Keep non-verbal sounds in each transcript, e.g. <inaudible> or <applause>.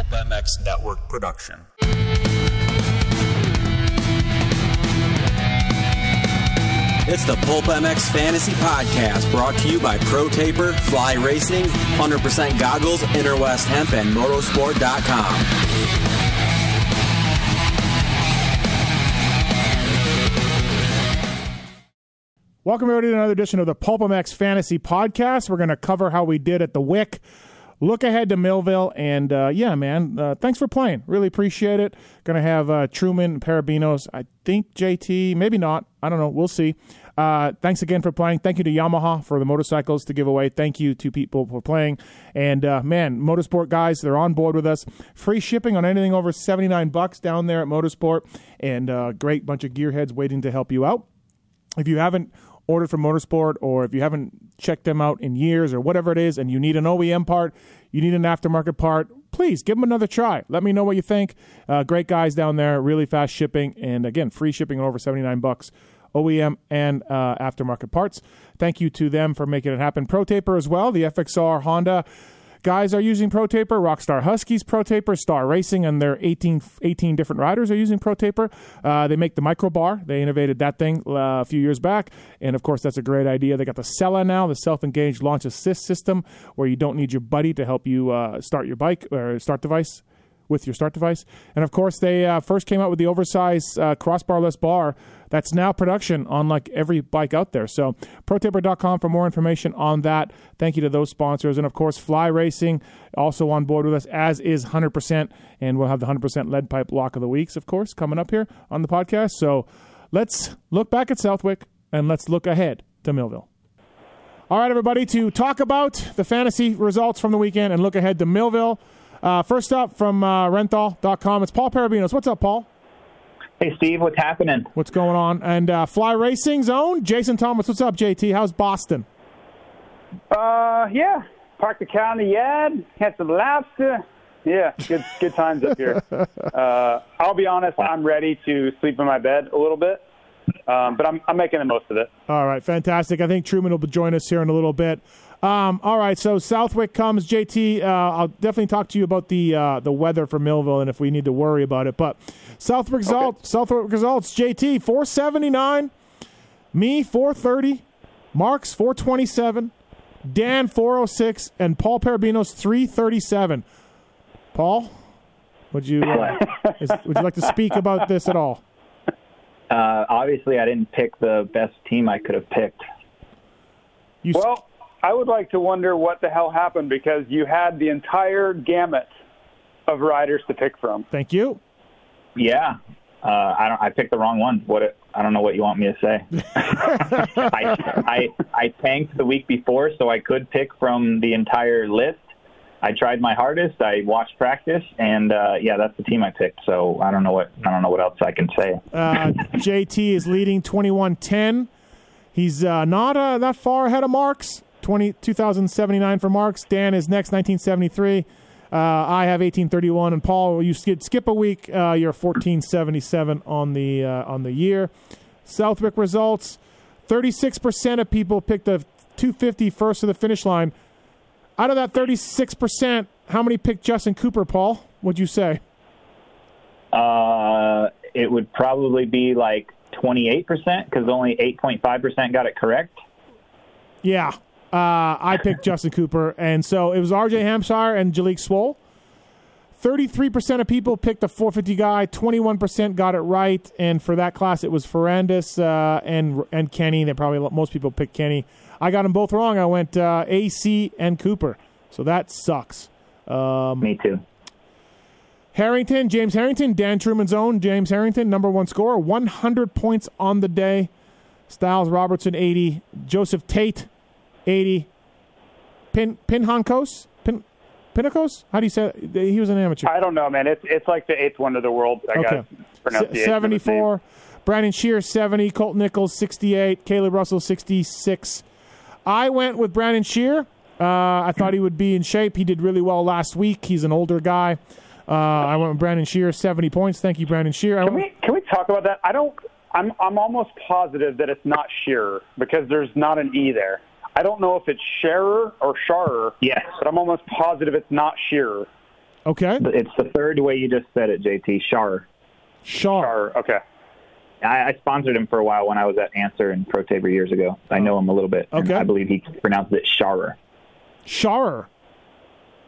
Pulp MX Network production. It's the Pulp MX Fantasy Podcast brought to you by Pro Taper, Fly Racing, 100% Goggles, Interwest Hemp, and Motorsport.com. Welcome everybody to another edition of the Pulp MX Fantasy Podcast. We're going to cover how we did at the Wick. Look ahead to Millville, and uh, yeah, man, uh, thanks for playing. Really appreciate it. To have uh, Truman, Parabinos, I think JT, maybe not. I don't know. We'll see. Uh, thanks again for playing. Thank you to Yamaha for the motorcycles to give away. Thank you to people for playing. And uh, man, Motorsport guys, they're on board with us. Free shipping on anything over seventy nine bucks down there at Motorsport, and uh, great bunch of gearheads waiting to help you out. If you haven't ordered from Motorsport or if you haven't checked them out in years or whatever it is and you need an OEM part, you need an aftermarket part, please give them another try. Let me know what you think. Uh, great guys down there, really fast shipping, and again, free shipping over 79 bucks. OEM and uh, aftermarket parts. Thank you to them for making it happen. Pro Taper as well, the FXR Honda guys are using Pro Taper. Rockstar Huskies Pro Taper, Star Racing, and their 18, 18 different riders are using Pro Taper. Uh, they make the micro bar. They innovated that thing uh, a few years back, and of course that's a great idea. They got the Sella now, the self-engaged launch assist system, where you don't need your buddy to help you uh, start your bike or start device with your start device. And of course, they uh, first came out with the oversized uh, crossbarless bar that's now production on like every bike out there. So, protaper.com for more information on that. Thank you to those sponsors. And of course, Fly Racing also on board with us, as is 100%. And we'll have the 100% lead pipe lock of the weeks, of course, coming up here on the podcast. So, let's look back at Southwick and let's look ahead to Millville. All right, everybody, to talk about the fantasy results from the weekend and look ahead to Millville. Uh, first up from uh, renthal.com, it's Paul Parabinos. What's up, Paul? Hey, Steve, what's happening? What's going on? And uh, Fly Racing Zone, Jason Thomas. What's up, JT? How's Boston? Uh, yeah. Parked the car in the yard, had some lobster. Yeah, good good times up here. <laughs> Uh, I'll be honest, I'm ready to sleep in my bed a little bit, um, but I'm I'm making the most of it. All right, fantastic. I think Truman will join us here in a little bit. Um, all right, so Southwick comes. JT, uh, I'll definitely talk to you about the uh, the weather for Millville and if we need to worry about it. But Southwick results, Southwick results. JT four seventy nine, me four thirty, Marks four twenty seven, Dan four oh six, and Paul Parabinos three thirty seven. Paul, would you uh, <laughs> is, would you like to speak about this at all? Uh, obviously, I didn't pick the best team I could have picked. You Well, I would like to wonder what the hell happened because you had the entire gamut of riders to pick from. thank you. Yeah, uh, I don't. I picked the wrong one. What? It, I don't know what you want me to say. <laughs> I, I I tanked the week before, so I could pick from the entire list. I tried my hardest. I watched practice, and uh, yeah, that's the team I picked. So I don't know what I don't know what else I can say. Uh, JT is leading 21-10. He's uh, not uh, that far ahead of Marks. 20, 2079 for Marks. Dan is next, 1973. Uh, I have 1831, and Paul, you skip, skip a week. Uh, you're 1477 on the uh, on the year. Southwick results: 36 percent of people picked the 250 first to the finish line. Out of that 36 percent, how many picked Justin Cooper? Paul, would you say? Uh, it would probably be like 28% because only 8.5% got it correct. Yeah, uh, I picked Justin Cooper, and so it was R.J. Hampshire and Jalek Swoll. Thirty-three percent of people picked the 450 guy. Twenty-one percent got it right, and for that class, it was Ferrandis uh, and and Kenny. That probably most people picked Kenny. I got them both wrong. I went uh, AC and Cooper, so that sucks. Um, Me too. Harrington, James Harrington, Dan Truman's own James Harrington, number one scorer, 100 points on the day. Stilez Robertson, 80. Joseph Tate, 80. Pin Pinhankos, Pin Pinakos. How do you say? It? He was an amateur. I don't know, man. It's it's like the eighth one of the world. I Okay. got pronunciation. of his name. 74. Brandon Shear, 70. Colt Nichols, 68. Caleb Russell, 66. I went with Brandon Shear. Uh, I thought he would be in shape. He did really well last week. He's an older guy. Uh, I went with Brandon Shear, 70 points. Thank you, Brandon Shear. Can we can we talk about that? I don't. I'm I'm almost positive that it's not Shearer because there's not an e there. I don't know if it's Shearer or Sharer. Yes. But I'm almost positive it's not Shearer. Okay. It's the third way you just said it, JT. Shar. Shar. Or okay. I, I sponsored him for a while when I was at Answer and Pro Taper years ago. I know him a little bit. Okay. I believe he pronounced it Sharer. Sharer.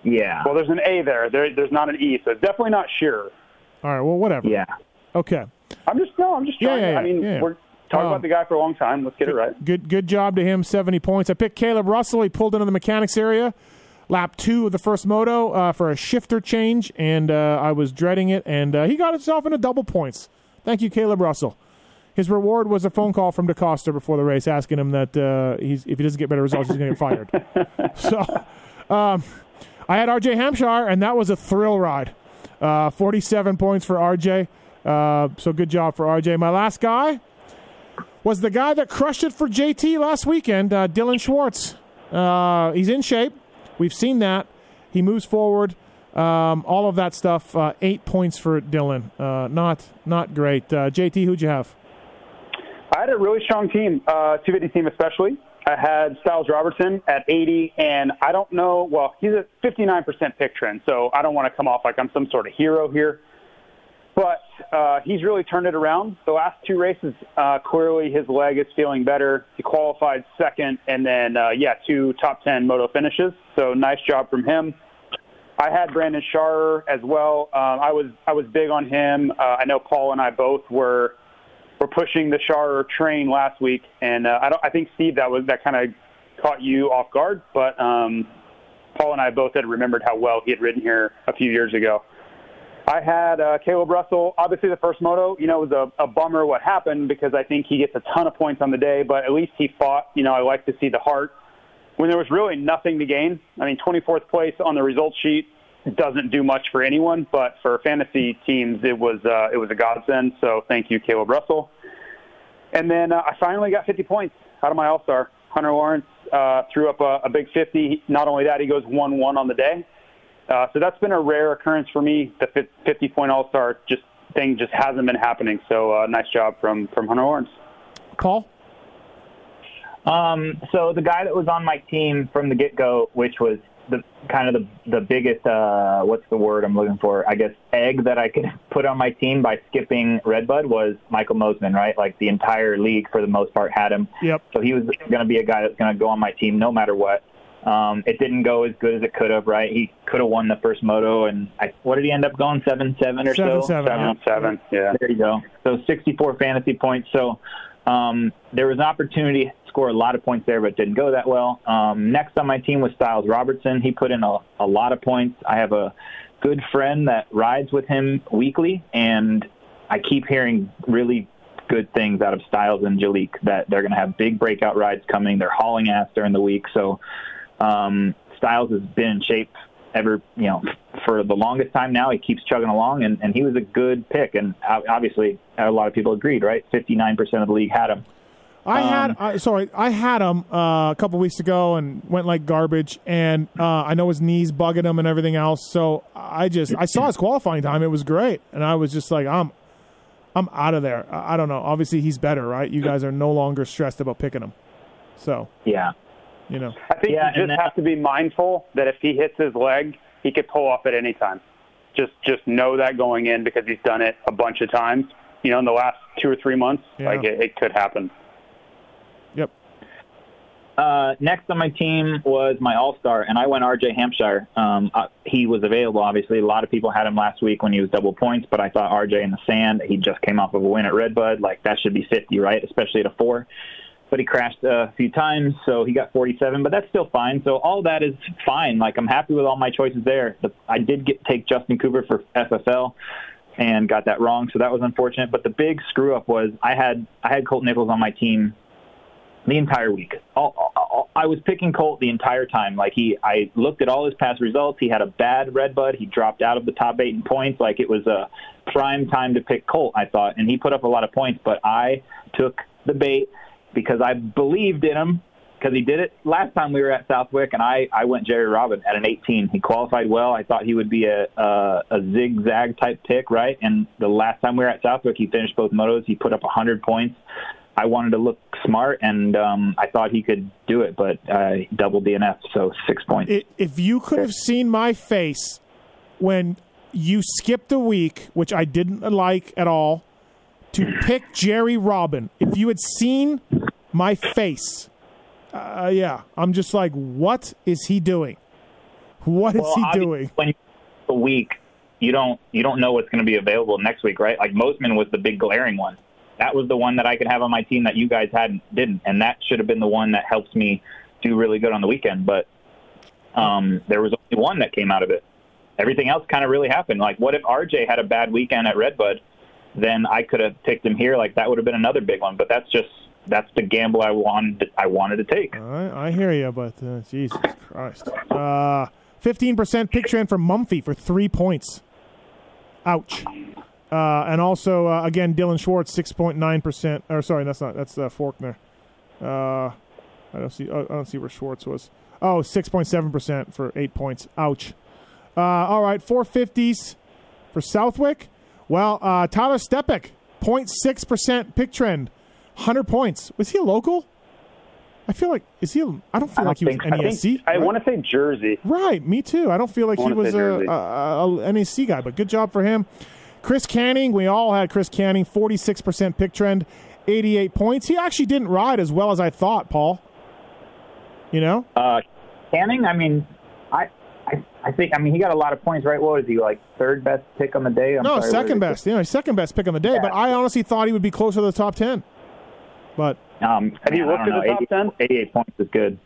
Yeah. Well, there's an A there. there there's not an E, so definitely not Shearer. All right. Well, whatever. Yeah. Okay. I'm just no. I'm just trying. yeah, to, yeah, I mean, yeah. we're talking Um, about the guy for a long time. Let's get it right. Good good job to him. 70 points. I picked Caleb Russell. He pulled into the mechanics area. Lap two of the first moto uh, for a shifter change, and uh, I was dreading it, and uh, he got himself into double points. Thank you, Caleb Russell. His reward was a phone call from DeCoster before the race asking him that uh, he's, if he doesn't get better results, he's going to get fired. <laughs> so um, I had RJ Hampshire, and that was a thrill ride. Uh, 47 points for RJ. Uh, so good job for RJ. My last guy was the guy that crushed it for JT last weekend, uh, Dilan Schwartz. Uh, he's in shape. We've seen that. He moves forward. Um, all of that stuff. Uh, eight points for Dilan. Uh, not not great. Uh, JT, who'd you have? I had a really strong team, uh, 250 team especially. I had Stilez Robertson at 80, and I don't know. Well, he's a 59% pick trend, so I don't want to come off like I'm some sort of hero here. But uh, he's really turned it around. The last two races, uh, clearly his leg is feeling better. He qualified second, and then uh, yeah, two top 10 moto finishes. So nice job from him. I had Brandon Scharer as well. Um, I was I was big on him. Uh, I know Paul and I both were were pushing the Scharer train last week, and uh, I don't. I think Steve that was that kind of caught you off guard, but um, Paul and I both had remembered how well he had ridden here a few years ago. I had uh, Caleb Russell. Obviously, the first moto, you know, was a, a bummer what happened because I think he gets a ton of points on the day, but at least he fought. You know, I like to see the heart when there was really nothing to gain. I mean, 24th place on the results sheet doesn't do much for anyone, but for fantasy teams, it was uh, it was a godsend. So thank you, Caleb Russell. And then uh, I finally got 50 points out of my All Star. Hunter Lawrence uh, threw up a, a big 50. Not only that, he goes 1 1 on the day. Uh, so that's been a rare occurrence for me. The 50 point All Star just thing just hasn't been happening. So uh, nice job from from Hunter Lawrence. Paul? Um, so the guy that was on my team from the get go, which was the kind of the the biggest uh, what's the word I'm looking for? I guess egg that I could <laughs> put on my team by skipping Redbud was Michael Mosman, right? Like the entire league for the most part had him. Yep. So he was going to be a guy that's going to go on my team no matter what. Um, it didn't go as good as it could have, right? He could have won the first moto, and I, what did he end up going? Seven seven or Seven, so. seven, Seven seven. Yeah. There you go. So 64 fantasy points. So um, there was an opportunity to score a lot of points there, but it didn't go that well. Um, next on my team was Stilez Robertson. He put in a, a lot of points. I have a good friend that rides with him weekly, and I keep hearing really good things out of Stilez and Jalek that they're going to have big breakout rides coming. They're hauling ass during the week. So um, Stilez has been in shape ever, you know, for the longest time now. He keeps chugging along, and, and he was a good pick. And obviously, a lot of people agreed, right? 59% of the league had him. I Um, had I, sorry, I had him uh, a couple weeks ago and went like garbage. And uh, I know his knees bugging him and everything else. So I just I saw his qualifying time; it was great, and I was just like, I'm I'm out of there. I, I don't know. Obviously, he's better, right? You guys are no longer stressed about picking him. So Yeah. You know, I think Yeah, you just that- have to be mindful that if he hits his leg, he could pull off at any time. Just just know that going in because he's done it a bunch of times. You know, in the last two or three months, Yeah. like it, it could happen. yep. Uh, next on my team was my All Star, and I went RJ Hampshire. Um, uh, he was available, obviously. A lot of people had him last week when he was double points, but I thought RJ in the sand. He just came off of a win at Redbud. Like that should be 50, right? Especially at a four. But he crashed a few times, so he got 47. But that's still fine. So all that is fine. Like I'm happy with all my choices there. The, I did get take Justin Cooper for FFL and got that wrong, so that was unfortunate. But the big screw up was I had I had Colt Nichols on my team the entire week. All, all, I was picking Colt the entire time. Like he, I looked at all his past results. He had a bad red bud. He dropped out of the top eight in points. Like it was a prime time to pick Colt. I thought, and he put up a lot of points. But I took the bait because I believed in him because he did it last time we were at Southwick, and I I went Jerry Robin at an 18. He qualified well. I thought he would be a a, a zigzag type pick, right? And the last time we were at Southwick, he finished both motos. He put up 100 points. I wanted to look smart, and um, I thought he could do it, but uh, double DNF, so six points. If you could have seen my face when you skipped a week, which I didn't like at all, to pick Jerry Robin. If you had seen my face, uh, yeah, I'm just like, what is he doing? What is Well, he doing? When you a week, you don't you don't know what's going to be available next week, right? Like Mosman was the big glaring one. That was the one that I could have on my team that you guys hadn't didn't, and that should have been the one that helps me do really good on the weekend. But um, there was only one that came out of it. Everything else kind of really happened. Like, what if RJ had a bad weekend at Redbud? Then I could have picked him here. Like that would have been another big one. But that's just that's the gamble I wanted. I wanted to take. I, I hear you, but uh, Jesus Christ. Uh, 15% pick trend for Mumphy for three points. Ouch. Uh, and also, uh, again, Dilan Schwartz, 6.9%. Or, sorry, that's not, that's uh, Forkner. Uh, I don't see, I don't see where Schwartz was. Oh, 6.7% for eight points. Ouch. Uh, all right, 450s for Southwick. Well, uh, Tyler Stepek, 0.6% pick trend, 100 points. Was he a local? I feel like is he? A, I don't feel I like he was don't I NESC. I want to say Jersey. Right, me too. I don't feel like he was a, a, a, NEC guy, but good job for him. Chris Canning, we all had Chris Canning, 46% pick trend, 88 points. He actually didn't ride as well as I thought, Paul. You know? Uh, Canning, I mean, I, I, I think, I mean, he got a lot of points, right? What was he like third best pick on the day? I'm no, sorry, second best. You know, second best pick on the day, but I honestly thought he would be closer to the top 10. But Um, Have you looked at the know, top 88 10? 88 points is good.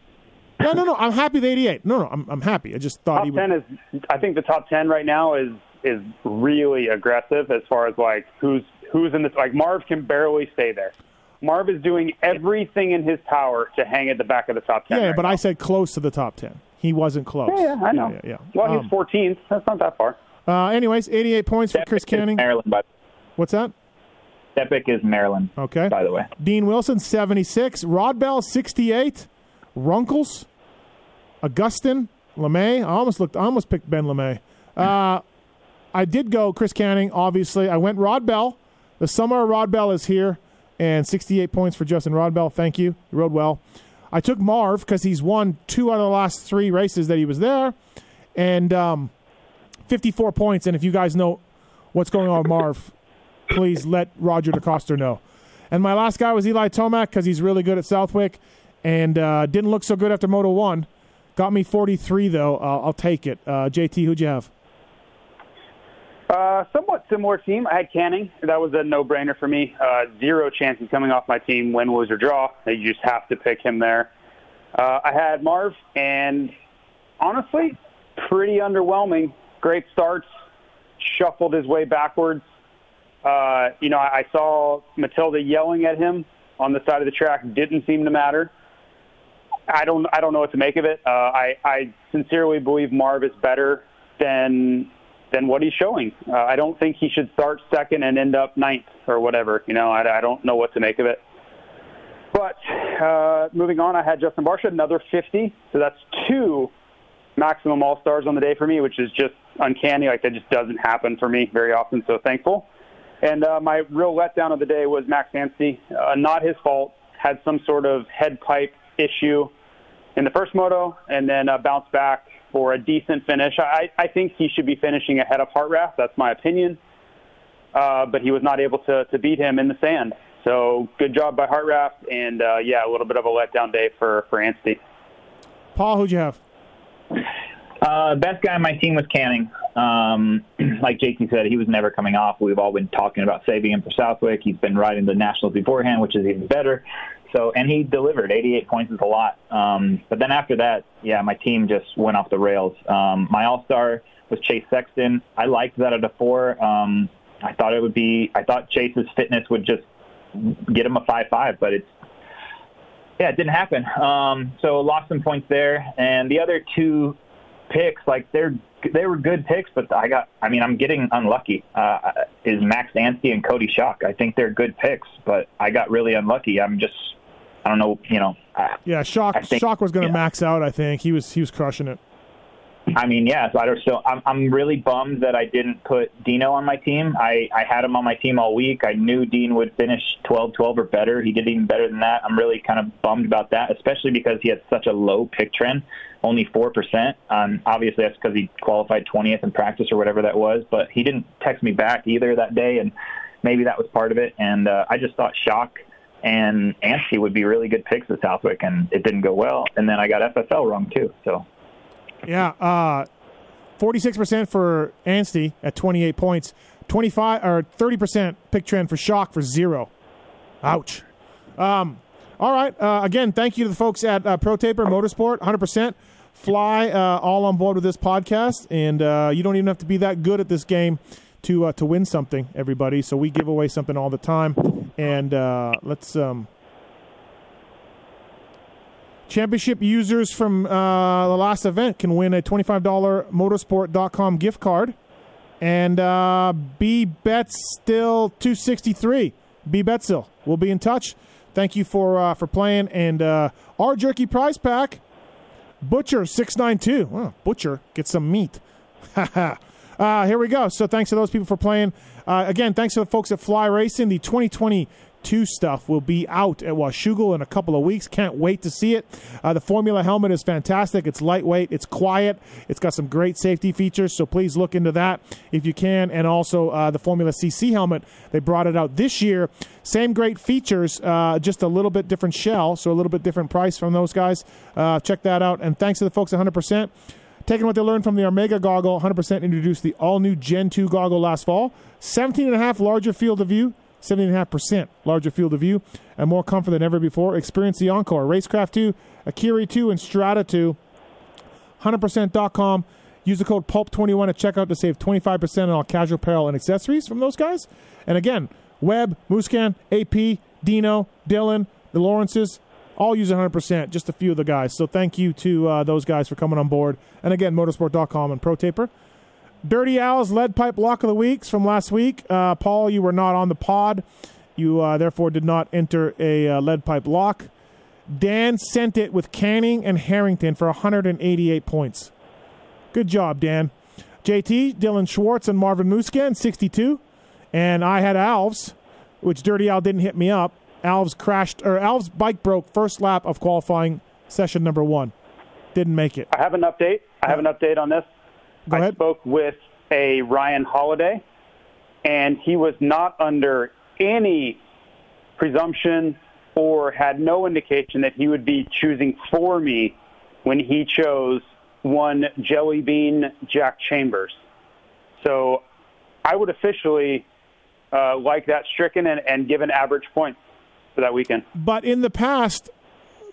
no, no, no. I'm happy with 88. No, no, I'm, I'm happy. I just thought Top he would. ten is. I think the top ten right now is is really aggressive as far as like who's who's in this. like Marv can barely stay there. Marv is doing everything in his power to hang at the back of the top ten. yeah, right but now. I said close to the top 10. He wasn't close. Yeah, yeah, I know. Yeah, yeah. Well, Um, he's 14th. That's not that far. uh, anyways, 88 points for Chris Stepek is Canning. Maryland, but What's that? Stepek is Maryland. Okay. By the way, Dean Wilson, 76. Rodbell, 68. Runkles, Augustin, LaMay. I almost looked. I almost picked Ben LaMay. Uh, I did go Chris Canning. Obviously, I went Rodbell. The summer of Rodbell is here, and 68 points for Justin Rodbell. Thank you. You rode well. I took Marv because he's won two out of the last three races that he was there, and um, 54 points. And if you guys know what's going on with Marv, <coughs> please let Roger DeCoster know. And my last guy was Eli Tomac because he's really good at Southwick and uh, didn't look so good after Moto 1. Got me 43, though. Uh, I'll take it. Uh, JT, who'd you have? Uh, somewhat similar team. I had Canning. That was a no-brainer for me. Uh, zero chance he's coming off my team, win, lose, or draw. You just have to pick him there. Uh, I had Marv, and honestly, pretty underwhelming. Great starts, shuffled his way backwards. Uh, you know, I, I saw Matilda yelling at him on the side of the track. Didn't seem to matter. I don't. I don't know what to make of it. Uh, I, I sincerely believe Marv is better than than what he's showing. Uh, I don't think he should start second and end up ninth or whatever. You know, I, I don't know what to make of it. But uh, moving on, I had Justin Barcia, another 50. So that's two maximum All Stars on the day for me, which is just uncanny. Like that just doesn't happen for me very often. So thankful. And uh, my real letdown of the day was Max Anstie. Uh, not his fault. Had some sort of head pipe issue in the first moto, and then uh, bounced back for a decent finish. I, I think he should be finishing ahead of Hartranft. That's my opinion. Uh, but he was not able to, to beat him in the sand. So good job by Hartranft, and uh, yeah, a little bit of a letdown day for for Anstie. Paul, who'd you have? Uh, best guy on my team was Canning. Um, <clears throat> like JT said, he was never coming off. We've all been talking about saving him for Southwick. He's been riding the Nationals beforehand, which is even better. So, and he delivered. 88 points is a lot. Um, but then after that, yeah, my team just went off the rails. Um, my All Star was Chase Sexton. I liked that at a four. Um, I thought it would be. I thought Chase's fitness would just get him a five-five, but it's yeah, it didn't happen. Um, so lost some points there, and the other two picks, like they're they were good picks, but I got. I mean, I'm getting unlucky. Uh, is Max Anstie and Coty Schock? I think they're good picks, but I got really unlucky. I'm just. I don't know. You know. I, Yeah, Schock. Think- Schock was going to max out. I think he was he was crushing it. I mean, yeah. So I don't still. I'm I'm really bummed that I didn't put Dino on my team. I I had him on my team all week. I knew Dean would finish 12-12 or better. He did even better than that. I'm really kind of bummed about that, especially because he had such a low pick trend, only four percent. Um, obviously that's because he qualified 20th in practice or whatever that was. But he didn't text me back either that day, and maybe that was part of it. And uh, I just thought Schock and Anstie would be really good picks at Southwick, and it didn't go well. And then I got FFL wrong too. So Yeah, uh, forty-six percent for Anstie at twenty-eight points. Twenty-five or thirty percent pick trend for Schock for zero. Ouch. Um, all right. Uh, again, thank you to the folks at uh, Pro Taper Motorsport. Hundred percent. Fly uh, all on board with this podcast, and uh, you don't even have to be that good at this game to uh, to win something, everybody. So we give away something all the time, and uh, let's um, Championship users from uh, the last event can win a $25 motorsport.com gift card. And uh, B Bets still 263. B Betstill. We'll be in touch. Thank you for uh, for playing. And uh, our jerky prize pack, Butcher 692. Well, Butcher, get some meat. <laughs> uh, here we go. So thanks to those people for playing. Uh, again, thanks to the folks at Fly Racing. The 2022 stuff will be out at Washougal in a couple of weeks. Can't wait to see it. Uh, the Formula helmet is fantastic. It's lightweight. It's quiet. It's got some great safety features. So please look into that if you can. And also uh, the Formula CC helmet. They brought it out this year. Same great features, uh, just a little bit different shell. So a little bit different price from those guys. Uh, check that out. And thanks to the folks at 100%. Taking what they learned from the Armega goggle, 100% introduced the all new Gen 2 goggle last fall. 17 and larger field of view, 17.5% larger field of view, and more comfort than ever before. Experience the Encore, Racecraft 2, Accuri 2, and Strata 2. 100%.com. Use the code PULP21 at checkout to save 25% on all casual apparel and accessories from those guys. And again, Webb, Musquin, AP, Dino, Dylan, the Lawrences, all use 100%, just a few of the guys. So thank you to uh, those guys for coming on board. And again, motorsport.com and Pro Taper. Dirty Al's lead pipe lock of the weeks from last week. Uh, Paul, you were not on the pod. You uh, therefore did not enter a uh, lead pipe lock. Dan sent it with Canning and Harrington for 188 points. Good job, Dan. JT, Dilan Schwartz, and Marvin Musquin, 62. And I had Alves, which Dirty Al didn't hit me up. Alves crashed, or Alves' bike broke first lap of qualifying session number one. Didn't make it. I have an update. I have an update on this. Go I ahead. spoke with a Ryan Holiday, and he was not under any presumption or had no indication that he would be choosing for me when he chose one Jelly Bean Jack Chambers. So I would officially uh, like that stricken and, and given average points for that weekend. But in the past,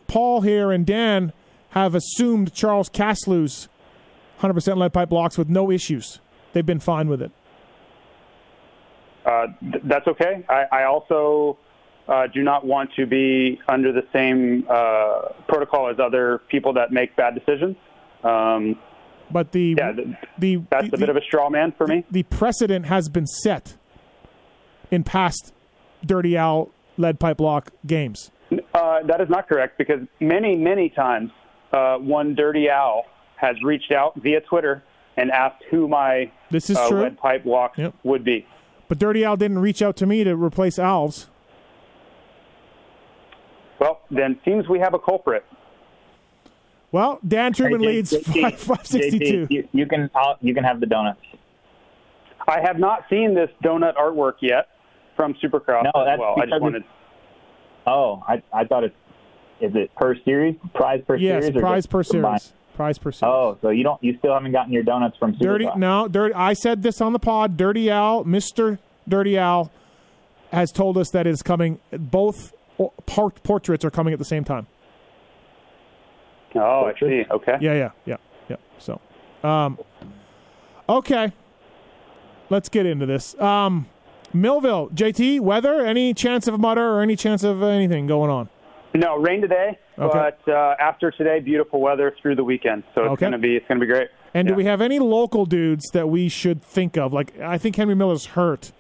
Paul here and Dan have assumed Charles Caslu's 100% lead pipe blocks with no issues. They've been fine with it. Uh, th- that's okay. I, I also uh, do not want to be under the same uh, protocol as other people that make bad decisions. Um, But the yeah, th- the that's the, a bit of a straw man for me. the precedent has been set in past Dirty Al lead pipe lock games. Uh, that is not correct because many, many times uh, one Dirty Al has reached out via Twitter and asked who my This is uh, true. lead pipe lock Yep. would be. But Dirty Al didn't reach out to me to replace Alves. Well, then seems we have a culprit. Well, Dan Truman Hey, leads JT, <laughs> 5, 562. You, you can I'll, you can have the donuts. I have not seen this donut artwork yet from Supercross No, as that's well. I because just wanted. Oh, I I thought it's is it per series prize per Yes, series or prize just per combined? series. Prize per series. Oh, so you don't you still haven't gotten your donuts from Dirty Supercross. no, dirty. I said this on the pod. Dirty Al, Mister Dirty Al, has told us that it's coming. Both por- portraits are coming at the same time. Oh, I see. Okay. Yeah, yeah, yeah, yeah. So, um, okay, let's get into this. Um, Millville, JT, weather? Any chance of a mutter or any chance of anything going on? No rain today, Okay. but uh, after today, beautiful weather through the weekend. So it's Okay. gonna be it's gonna be great. And do we have any local dudes that we should think of? Like, I think Henry Miller's hurt,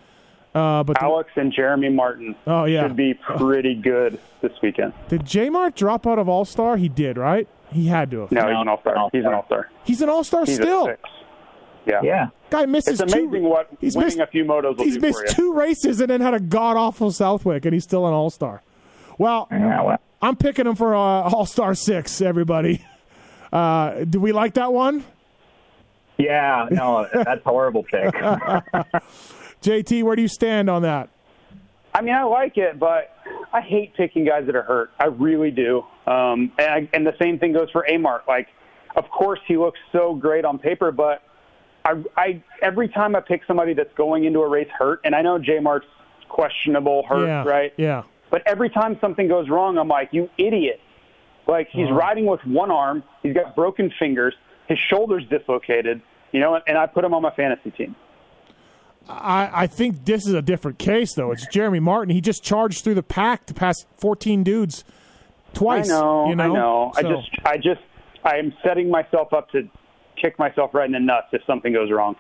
uh, but Alex and Jeremy Martin Oh, yeah. should be pretty good this weekend. Did J Mart drop out of All Star? He did, right? He had to have. No, No, he's an all star. He's an all star. He's an all star still. a six. Yeah. Yeah. Guy misses It's amazing two. what he's winning missed, a few motos will He's do missed for you. two races and then had a god awful Southwick, and he's still an all star. Well, Yeah, well, I'm picking him for uh, all star six. Everybody, <laughs> uh, do we like that one? yeah, no, that's a horrible pick. <laughs> JT, where do you stand on that? I mean, I like it, but I hate picking guys that are hurt. I really do. Um, and, I, and the same thing goes for Amart. Like, of course, he looks so great on paper, but I, I every time I pick somebody that's going into a race hurt, and I know J Mart's questionable hurt, yeah, right? Yeah. But every time something goes wrong, I'm like, you idiot. Like, he's Uh-huh. riding with one arm, he's got broken fingers, his shoulder's dislocated, you know, and I put him on my fantasy team. I, I think this is a different case, though. It's Jeremy Martin. He just charged through the pack to pass 14 dudes twice. I know, you know? I know. I just, I just, I am setting myself up to kick myself right in the nuts if something goes wrong.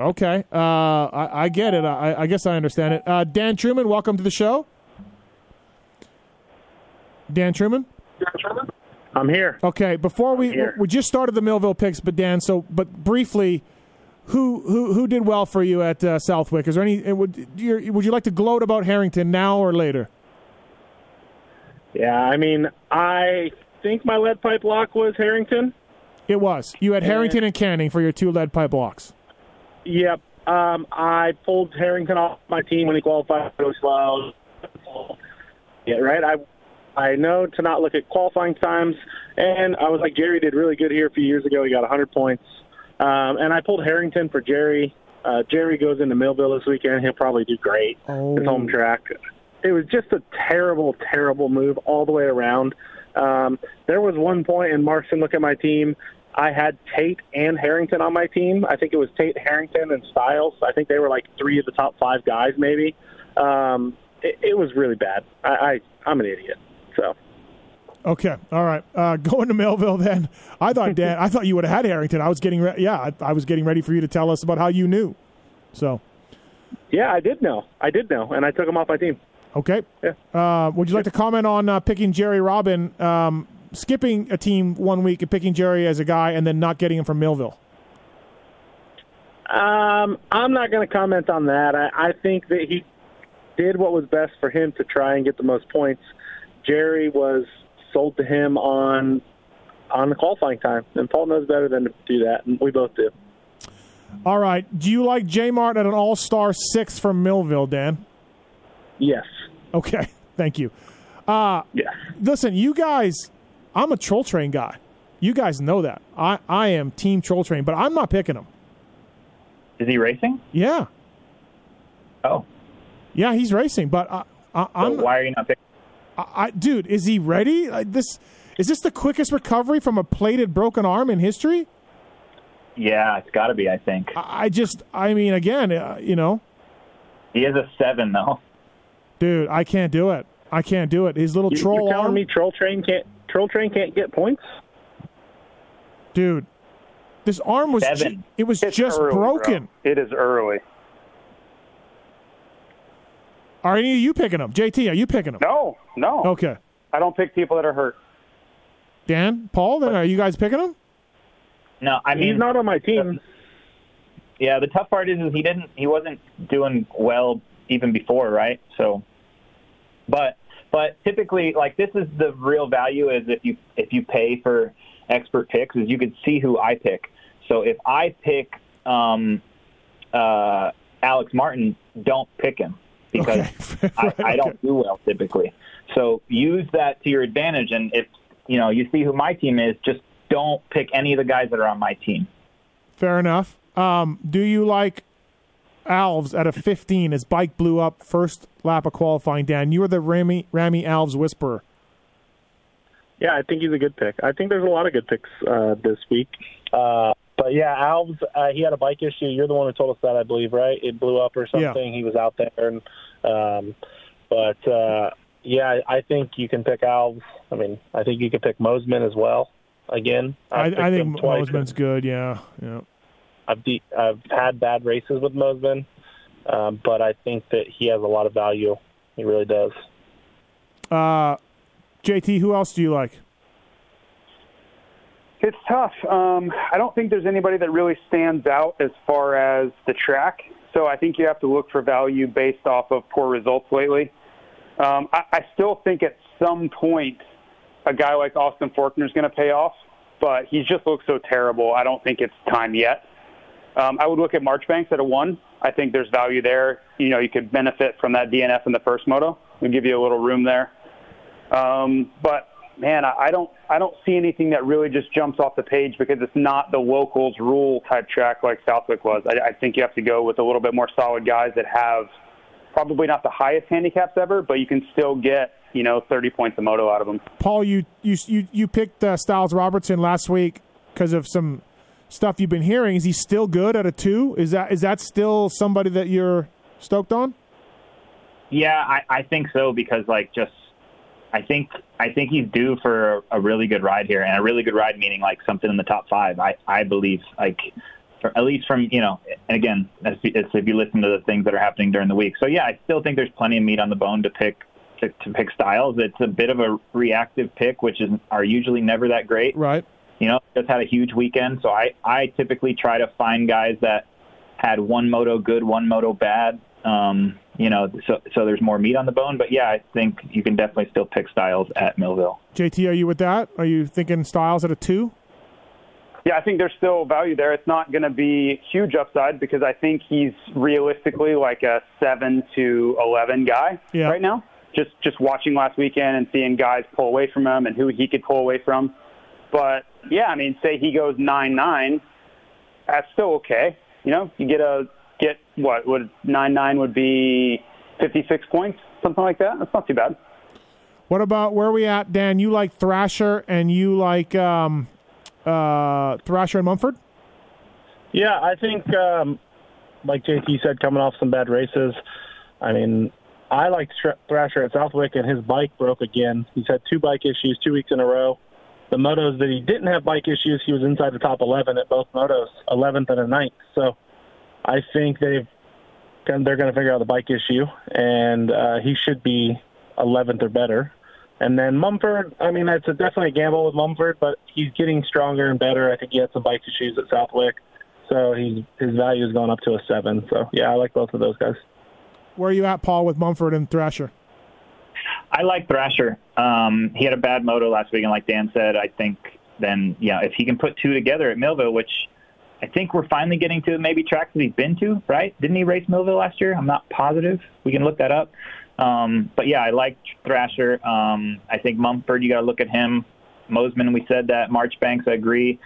Okay, uh, I, I get it. I, I guess I understand it. Uh, Dan Truman, welcome to the show. Dan Truman. Dan Truman. I'm here. Okay, before we we just started the Millville picks, but Dan, so but briefly, who who who did well for you at uh, Southwick? Is there any? uh, Would you would you like to gloat about Harrington now or later? Yeah, I mean, I think my lead pipe lock was Harrington. It was you had Harrington and Canning for your two lead pipe blocks. Yep. Um, I pulled Harrington off my team when he qualified really slow. Yeah, right. I I know to not look at qualifying times, and I was like Jerry did really good here a few years ago. He got 100 points, um, and I pulled Harrington for Jerry. Uh, Jerry goes into Millville this weekend. He'll probably do great. Oh. His home track. It was just a terrible, terrible move all the way around. Um, there was one point in Markson look at my team. I had Tate and Harrington on my team. I think it was Tate, Harrington, and Stilez. I think they were like three of the top five guys, maybe. Um, it, it was really bad. I, I I'm an idiot. So Okay, all right. Uh, <laughs> going to Millville then. I thought Dan, I thought you would have had Harrington. I was getting re- yeah, I, I was getting ready for you to tell us about how you knew. So yeah, I did know. I did know, and I took him off my team. Okay. Yeah. Uh, would you like to comment on uh, picking Jerry Robin, um, skipping a team one week and picking Jerry as a guy, and then not getting him from Millville? Um, I'm not going to comment on that. I, I think that he did what was best for him to try and get the most points. Jerry was sold to him on on the qualifying time, and Paul knows better than to do that, and we both do. All right. Do you like J Mart at an All Star six from Millville, Dan? Yes. Okay, <laughs> thank you. Uh, Yes. listen, you guys, I'm a Troll Train guy. You guys know that. I, I am Team Troll Train, but I'm not picking him. Is he racing? Yeah, Oh, yeah, he's racing, but I, I, so I'm, why are you not picking? I, I, dude, is he ready? Like this, is this the quickest recovery from a plated broken arm in history? Yeah, it's got to be. I think I, I just, I mean, again, uh, you know, he is a seven though. Dude, I can't do it. I can't do it. His little You, troll you're telling arm, me Troll Train can't Troll Train can't get points? dude. This arm was, ju- it was It's just early, bro. broken. It is early. Are any of you picking him? JT, are you picking him? No, no. Okay. I don't pick people that are hurt. Dan, Paul, then are you guys picking him? No, I mean He's not on my team. Yeah, the tough part is, is he didn't he wasn't doing well even before, right? So, but but typically, like this is the real value is if you if you pay for expert picks is you can see who I pick. So if I pick um, uh, Alex Martin, don't pick him because Okay. <laughs> I, I don't do well typically. So use that to your advantage, and if you know you see who my team is, just don't pick any of the guys that are on my team. Fair enough. Um, do you like Alves at a 15 as bike blew up first lap of qualifying? Dan, you are the Rami Rami Alves whisperer. Yeah, I think he's a good pick. I think there's a lot of good picks uh, this week. Uh, but yeah, Alves, uh, he had a bike issue. You're the one who told us that, I believe, right? It blew up or Yeah. something. He was out there, and um, but uh, yeah, I think you can pick Alves. I mean, I think you can pick Mosman as well. Again, I, I think. Mosman's good. Yeah, yeah. I've de- I've had bad races with Mosman, um, but I think that he has a lot of value. He really does. Uh, JT, who else do you like? It's tough. Um, I don't think there's anybody that really stands out as far as the track. So I think you have to look for value based off of poor results lately. Um, I, I still think at some point a guy like Austin Forkner is going to pay off, but he just looks so terrible. I don't think it's time yet. Um, I would look at Marchbanks at a one. I think there's value there. You know, you could benefit from that DNF in the first moto. We give you a little room there. Um, but man, I, I don't I don't see anything that really just jumps off the page because it's not the locals rule type track like Southwick was. I, I think you have to go with a little bit more solid guys that have probably not the highest handicaps ever, but you can still get you know 30 points a moto out of them. Paul, you you you, you picked uh, Stilez Robertson last week because of some stuff you've been hearing. Is he still good at a two? Is that is that still somebody that you're stoked on? Yeah, I, I think so because like just I think I think he's due for a, a really good ride here, and a really good ride meaning like something in the top five. I I believe like. For, at least from you know, and again, as, as if you listen to the things that are happening during the week. So yeah, I still think there's plenty of meat on the bone to pick to, to pick Stilez. It's a bit of a reactive pick, which is are usually never that great. Right. You know, just had a huge weekend, so I I typically try to find guys that had one moto good, one moto bad. Um, you know, so so there's more meat on the bone. But yeah, I think you can definitely still pick Stilez at Millville. JT, are you with that? Are you thinking Stilez at a two? Yeah, I think there's still value there. It's not going to be huge upside because I think he's realistically like a seven to eleven guy Yeah. right now. Just just watching last weekend and seeing guys pull away from him and who he could pull away from. But yeah, I mean, say he goes nine nine, that's still okay. You know, you get a get what would nine nine would be fifty six points, something like that. That's not too bad. What about where are we at, Dan? You like Thrasher and you like um, uh, Thrasher and Mumford? Yeah, I think, um, like JT said, coming off some bad races. I mean, I like Thrasher at Southwick, and his bike broke again. He's had two bike issues two weeks in a row. The motos that he didn't have bike issues, he was inside the top 11 at both motos, 11th and a 9th. So I think they've they're going to figure out the bike issue, and uh, he should be 11th or better. And then Mumford, I mean, that's a, definitely a gamble with Mumford, but he's getting stronger and better. I think he had some bike issues at Southwick, so he's, his value has gone up to a seven. So yeah, I like both of those guys. Where are you at, Paul, with Mumford and Thrasher? I like Thrasher. Um, he had a bad moto last week, and like Dan said, I think then yeah, if he can put two together at Millville, which I think we're finally getting to maybe tracks that he's been to, right? Didn't he race Millville last year? I'm not positive. We can look that up. Um, but yeah, I like Thrasher. Um, I think Mumford, you got to look at him. Mosman, we said that. Marchbanks, I agree.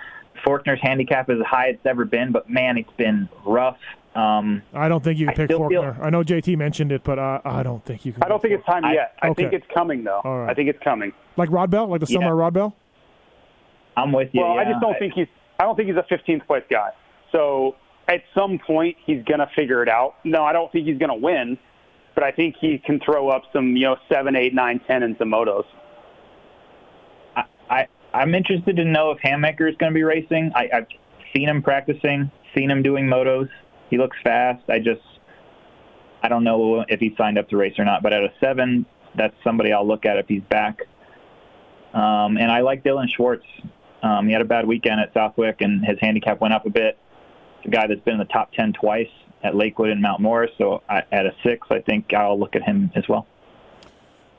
Forkner's handicap is the highest it's ever been, but man, it's been rough. Um, I don't think you can I pick still feel- I know JT mentioned it, but uh, I don't think you can. I don't think it's time I- yet. I Okay. think it's coming though. All right. I think it's coming. like Rodbell, like the Yeah. summer Rodbell. I'm with you. Well, I just don't think he's. I don't think he's a 15th place guy. So at some point he's going to figure it out. No, I don't think he's going to win, but I think he can throw up some, you know, seven, eight, nine, ten in some motos. I, I I'm interested to know if Hammaker is going to be racing. I, I've seen him practicing, seen him doing motos. He looks fast. I just I don't know if he signed up to race or not. But at a seven, that's somebody I'll look at if he's back. Um, and I like Dilan Schwartz. Um, he had a bad weekend at Southwick, and his handicap went up a bit. It's a guy that's been in the top ten twice at Lakewood and Mount Morris. So I, at a six, I think I'll look at him as well.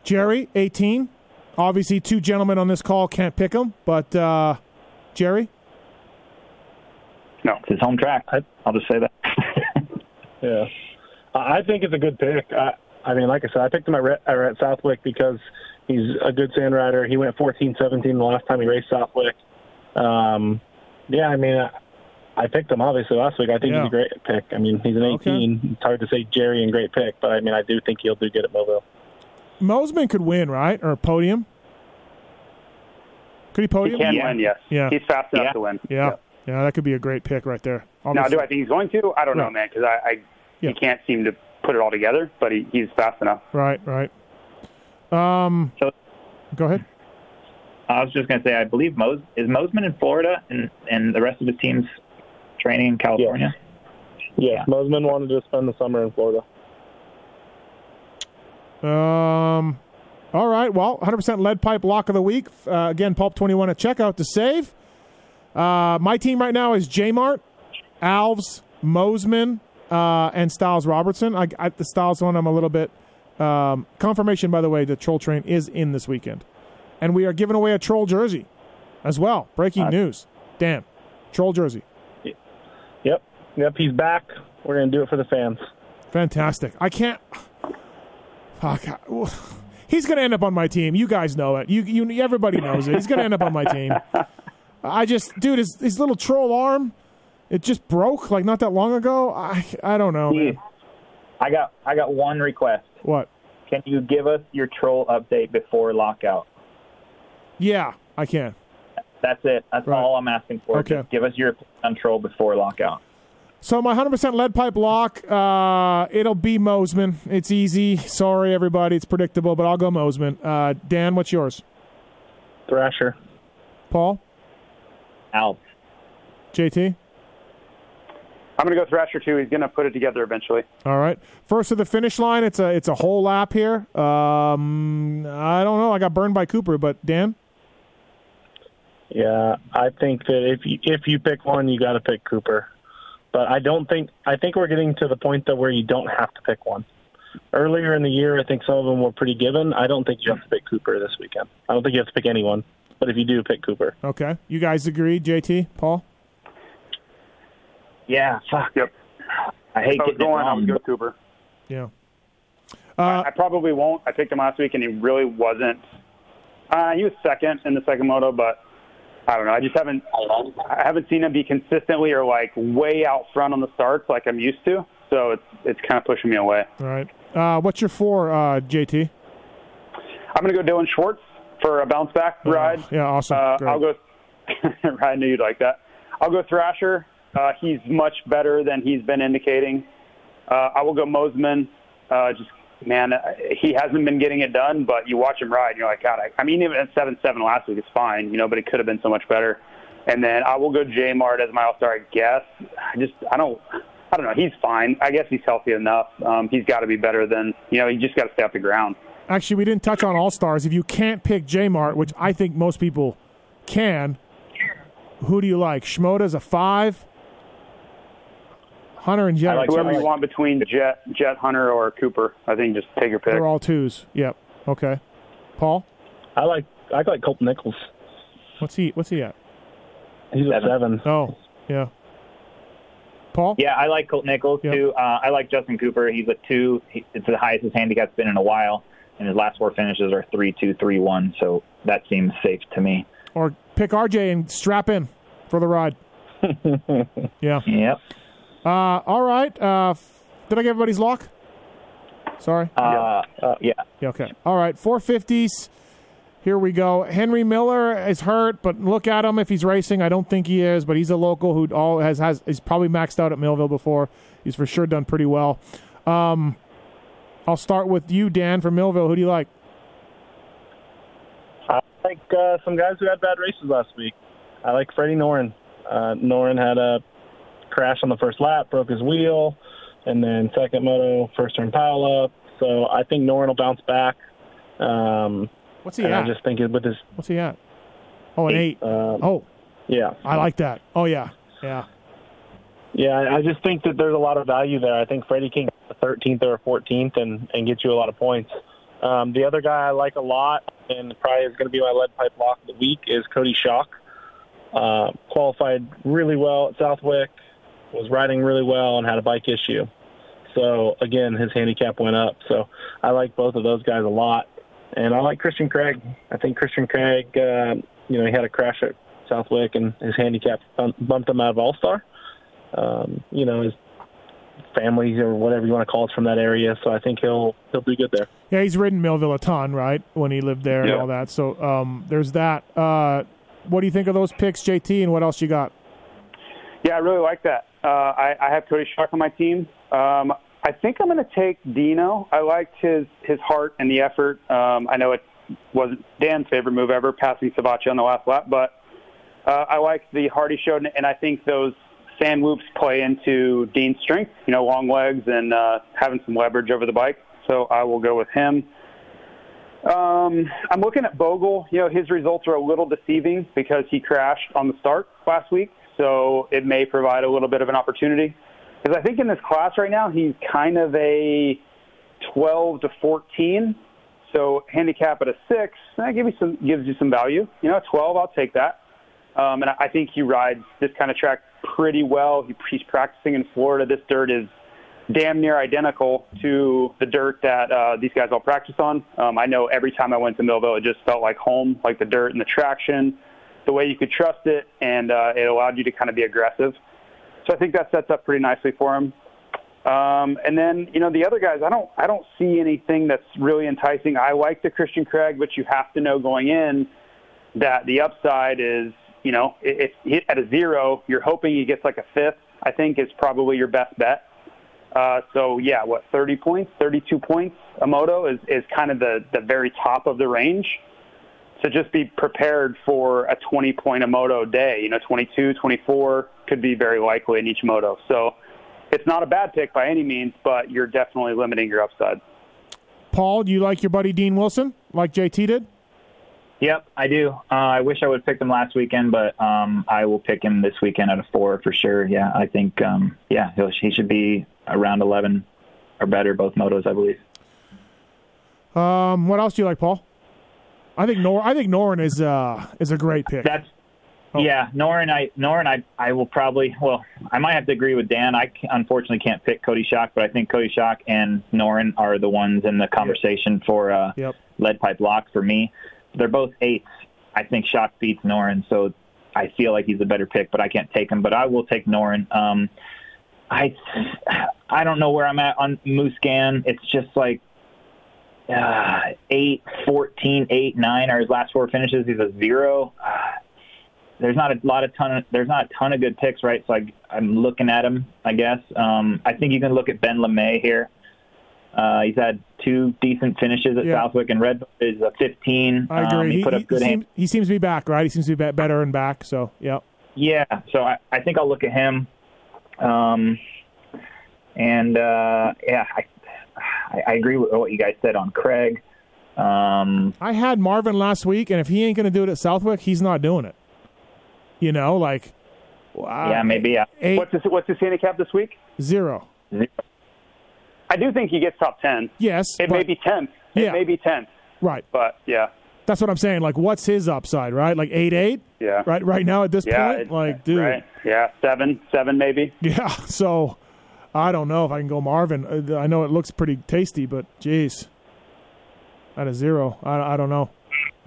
Jerry, 18. Obviously, two gentlemen on this call can't pick him, but uh, Jerry, No. It's his home track. I'll just say that. <laughs> Yeah, I I think it's a good pick. I, I mean, like I said, I picked him at, Re- at Southwick because he's a good sand rider. He went 14-17 the last time he raced Southwick. Um, yeah, I mean, I, I picked him obviously last week. I think Yeah. he's a great pick. I mean, he's an 18. Okay. It's hard to say Jerry and great pick, but I mean, I do think he'll do good at Mobile. Mosman could win, right? Or podium. Could he podium? He can Yeah. win, yes. Yeah. He's fast enough Yeah. to win. Yeah. Yeah, that could be a great pick right there. Now, Obviously. do I think he's going to? I don't know, man, because I, I Yeah. he can't seem to put it all together, but he, he's fast enough. Right, right. Um, So- go ahead. I was just going to say, I believe Mos is Mosman in Florida, and and the rest of his team's training in California. Yeah, Mosman wanted to spend the summer in Florida. Um, all right. Well, 100% lead pipe lock of the week. Uh, again, Pulp 21 at checkout to save. Uh, my team right now is J Mart, Alves, Mosman, uh, and Stilez Robertson. I, I, the Stilez one, I'm a little bit. Um, confirmation, by the way, the Troll Train is in this weekend. And we are giving away a Troll jersey as well. Breaking news. Dan, Troll jersey. Yep. Yep. He's back. We're gonna do it for the fans. Fantastic. I can't. Fuck. He's going to end up on my team. You guys know it. You, you, everybody knows it. He's going to end up on my team. <laughs> I just, dude, his, his little troll arm, it just broke like not that long ago. I, I don't know. Man. I got, I got one request. What? Can you give us your troll update before lockout? Yeah, I can. That's it. That's Right. all I'm asking for. Okay. Just give us your opinion on troll before lockout. So my 100% lead pipe lock, uh, it'll be Mosiman. It's easy. Sorry, everybody. It's predictable, but I'll go Mosiman. Uh, Dan, what's yours? Thrasher. Paul? Alf. JT? I'm going to go Thrasher too. He's going to put it together eventually. All right. First to the finish line. It's a it's a whole lap here. Um, I don't know. I got burned by Cooper, but Dan? Yeah, I think that if you if you pick one, you got to pick Cooper. But I don't think I think we're getting to the point that where you don't have to pick one. Earlier in the year, I think some of them were pretty given. I don't think you have to pick Cooper this weekend. I don't think you have to pick anyone. But if you do, pick Cooper. Okay. You guys agree, JT? Paul? Yeah. Fuck. Yep. I hate If I was getting going, I wrong. would go Cooper. Yeah. I probably won't. I picked him last week, and he really wasn't. Uh, he was second in the second moto, but I don't know. I just haven't. I haven't seen him be consistently or like way out front on the starts like I'm used to. So it's it's kind of pushing me away. All right. Uh, what's your four, uh, JT? I'm going to go Dilan Schwartz for a bounce back ride. Yeah, awesome. Uh, I'll go. <laughs> I knew you'd like that. I'll go Thrasher. Uh, he's much better than he's been indicating. Uh, I will go Mosiman. Uh, just man, uh, he hasn't been getting it done, but you watch him ride, and you're like, God. I, I mean, even at seven seven last week, it's fine, you know, but it could have been so much better. And then I will go J Mart as my All Star. I guess. I just I don't. I don't know. He's fine. I guess he's healthy enough. Um, he's got to be better than you know. He just got to stay off the ground. Actually, we didn't touch on All Stars. If you can't pick J Mart, which I think most people can, who do you like? Schmoda's a five. Hunter and Jet. I like Whoever you want between Jet, Jet Hunter, or Cooper, I think just take your pick. They're all twos. Yep. Okay. Paul, I like I like Colt Nichols. what's he? What's he at? He's a seven. Oh, yeah. Paul. Yeah, I like Colt Nichols Yep. too. Uh, I like Justin Cooper. He's a two. He, it's the highest his handicap's been in a while, and his last four finishes are three two three one. So that seems safe to me. Or pick RJ and strap in for the ride. <laughs> yeah. Yep. Uh, all right. Uh, did I get everybody's lock? Sorry. Uh, uh, yeah. Yeah, okay. All right, 450s. Here we go. Henry Miller is hurt, but look at him if he's racing. I don't think he is, but he's a local who all has has he's probably maxed out at Millville before. He's for sure done pretty well. Um, I'll start with you, Dan, from Millville. Who do you like? I like uh, some guys who had bad races last week. I like Freddie Noren. Uh, Noren had a crash on the first lap, broke his wheel, and then second moto, first turn pile up. So I think Noren will bounce back. Um, What's he at? I just think with his What's he at? Oh, an eight. um, Oh, yeah, I like that. Oh yeah, yeah. Yeah. I just think that there's a lot of value there. I think Freddie King, the 13th or 14th and and gets you a lot of points. Um, the other guy I like a lot, and probably is going to be my lead pipe lock of the week, is Coty Schock. Uh, qualified really well at Southwick, was riding really well, and had a bike issue. So again, his handicap went up. So I like both of those guys a lot, and I like Christian Craig. I think Christian Craig, uh, you know, he had a crash at Southwick, and his handicap bumped him out of All Star. Um, you know, his family or whatever you want to call it from that area. So I think he'll he'll do good there. Yeah, he's ridden Millville a ton, right? When he lived there and all that. So um, there's that. Uh, what do you think of those picks, JT? And what else you got? Yeah, I really like that. Uh, I, I have Coty Schock on my team. Um, I think I'm going to take Dino. I liked his his heart and the effort. Um, I know it wasn't Dan's favorite move ever, passing Savatgy on the last lap, but uh, I like the heart he showed, and I think those sand whoops play into Dean's strength. You know, long legs and uh, having some leverage over the bike. So I will go with him. Um, I'm looking at Bogle. You know, his results are a little deceiving because he crashed on the start last week, so it may provide a little bit of an opportunity. Because I think in this class right now, he's kind of a 12 to 14. So handicap at a six, that gives you some gives you some value. You know, 12, I'll take that. Um, and I think he rides this kind of track pretty well. He, he's practicing in Florida. This dirt is damn near identical to the dirt that uh, these guys all practice on. Um, I know every time I went to Millville, it just felt like home, like the dirt and the traction, the way you could trust it, and uh, it allowed you to kind of be aggressive. So I think that sets up pretty nicely for him. Um, and then you know the other guys, I don't I don't see anything that's really enticing. I like the Christian Craig, but you have to know going in that the upside is you know if, if at a zero, you're hoping he gets like a fifth. I think is probably your best bet. Uh, so yeah, what 30 points, 32 points a moto is is kind of the the very top of the range. So just be prepared for a 20 point a moto day. You know, 22, 24 could be very likely in each moto. So it's not a bad pick by any means, but you're definitely limiting your upside. Paul, do you like your buddy Dean Wilson, like JT did? Yep, I do. Uh, I wish I would have picked him last weekend, but um, I will pick him this weekend at a four for sure. Yeah, I think um, yeah he'll, he should be around 11 or better both motos, I believe. Um, what else do you like, Paul? I think Nor I think Noren is uh is a great pick. That's Oh. Yeah, Noren, I Noren, I I will probably well, I might have to agree with Dan. I unfortunately can't pick Coty Schock, but I think Coty Schock and Noren are the ones in the conversation yep. for uh, yep. lead pipe lock for me. They're both eights. I think Schock beats Noren, so I feel like he's a better pick, but I can't take him. But I will take Noren. Um, I I don't know where I'm at on Musquin. It's just like uh, 8, 14, 8, 9 are his last four finishes. He's a zero. Uh, there's not a lot of ton of there's not a ton of good picks, right? So I, I'm looking at him. I guess um, I think you can look at Ben LaMay here. Uh, he's had two decent finishes at yeah. Southwick, and Red is a 15. I agree. Um, he, he, put up good. He, seems, he seems to be back, right? He seems to be better and back. So yeah. Yeah. So I, I think I'll look at him. Um, and uh, yeah, I, I, agree with what you guys said on Craig. Um, I had Marvin last week, and if he ain't going to do it at Southwick, he's not doing it. You know, like wow. yeah, maybe yeah. Eight, what's his what's his handicap this week? Zero. Zero. I do think he gets top ten. Yes, it may be tenth. It yeah. may be tenth. Right. But yeah. That's what I'm saying. Like, what's his upside? Right, like eight eight. Yeah. Right. Right now at this yeah, point, like, dude. Right. Yeah, seven, seven maybe. Yeah. <laughs> So, I don't know if I can go Marvin. Uh, I know it looks pretty tasty, but geez, at a zero, I, I don't know.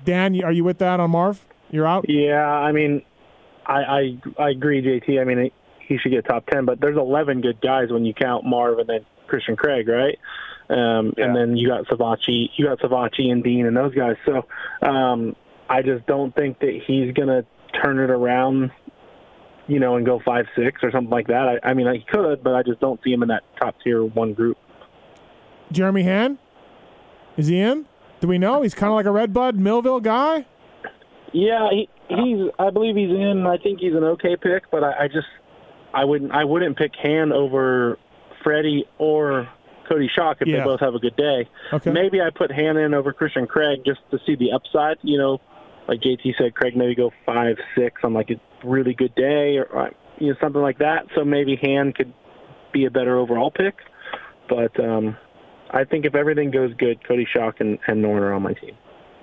Dan, are you with that on Marv? You're out. Yeah, I mean, I, I I agree, JT. I mean, he should get top ten, but there's 11 good guys when you count Marv and then Christian Craig, right? Um, yeah. And then you got Savatgy, you got Savatgy and Dean and those guys. So um, I just don't think that he's gonna turn it around, you know, and go five six or something like that. I, I mean, he could, but I just don't see him in that top tier one group. Jeremy Hand, is he in? Do we know? He's kind of like a Redbud Millville guy. Yeah, he, he's. I believe he's in. I think he's an okay pick, but I, I just I wouldn't I wouldn't pick Hand over Freddie or Coty Schock if yeah. they both have a good day. Okay. Maybe I put Hand in over Christian Craig just to see the upside. You know, like JT said, Craig maybe go five six on like a really good day or uh, you know something like that. So maybe Hand could be a better overall pick. But um, I think if everything goes good, Coty Schock and, and Noren are on my team.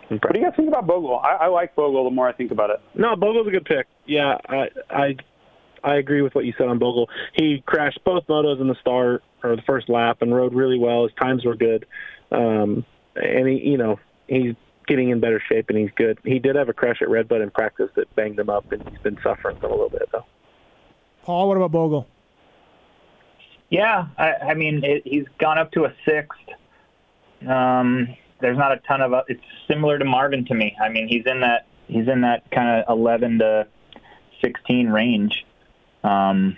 What do you guys think about Bogle? I, I like Bogle the more I think about it. No, Bogle's a good pick. Yeah, I I I agree with what you said on Bogle. He crashed both motos in the start or the first lap and rode really well. His times were good, um, and he you know he's getting in better shape and he's good. He did have a crash at Redbud in practice that banged him up, and he's been suffering from a little bit though. Paul, what about Bogle? Yeah, I, I mean it, he's gone up to a sixth. Um, there's not a ton of. Uh, it's similar to Marvin to me. I mean, he's in that he's in that kind of 11 to 16 range. Um,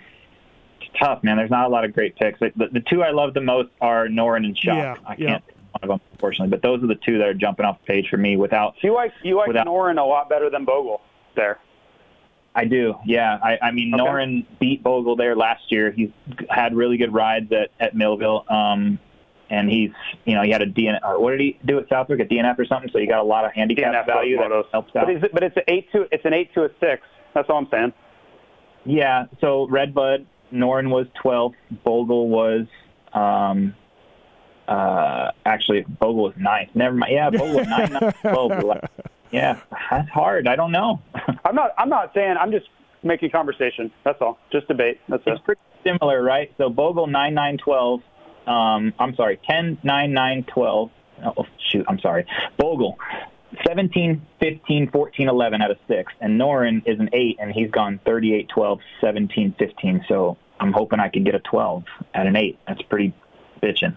it's tough, man. There's not a lot of great picks. The, the two I love the most are Noren and Schock. Yeah, I can't yeah. one of them, unfortunately, but those are the two that are jumping off the page for me. Without you like you like without, Noren a lot better than Bogle there. I do, yeah. I, I mean, okay. Noren beat Bogle there last year. He's had really good rides at at Millville. Um, and he's you know he had a DNF. Or what did he do at Southwick? A DNF or something. So you got a lot of handicap DNF value that helps out. But, is it, but it's an eight to it's an eight to a six. That's all I'm saying. Yeah. So Redbud Noren was 12. Bogle was um uh actually Bogle was ninth. Never mind. Yeah, Bogle was nine, nine, <laughs> 12. Like, Yeah, that's hard. I don't know. <laughs> I'm not I'm not saying I'm just making conversation. That's all. Just debate. That's it. it's pretty similar, right? So Bogle nine nine twelve. Um, I'm sorry, ten nine nine twelve. Oh shoot, I'm sorry. Bogle. 17, 15, 14, 11 out of 6. And Noren is an 8, and he's gone 38, 12, 17, 15. So I'm hoping I can get a 12 at an 8. That's pretty bitching.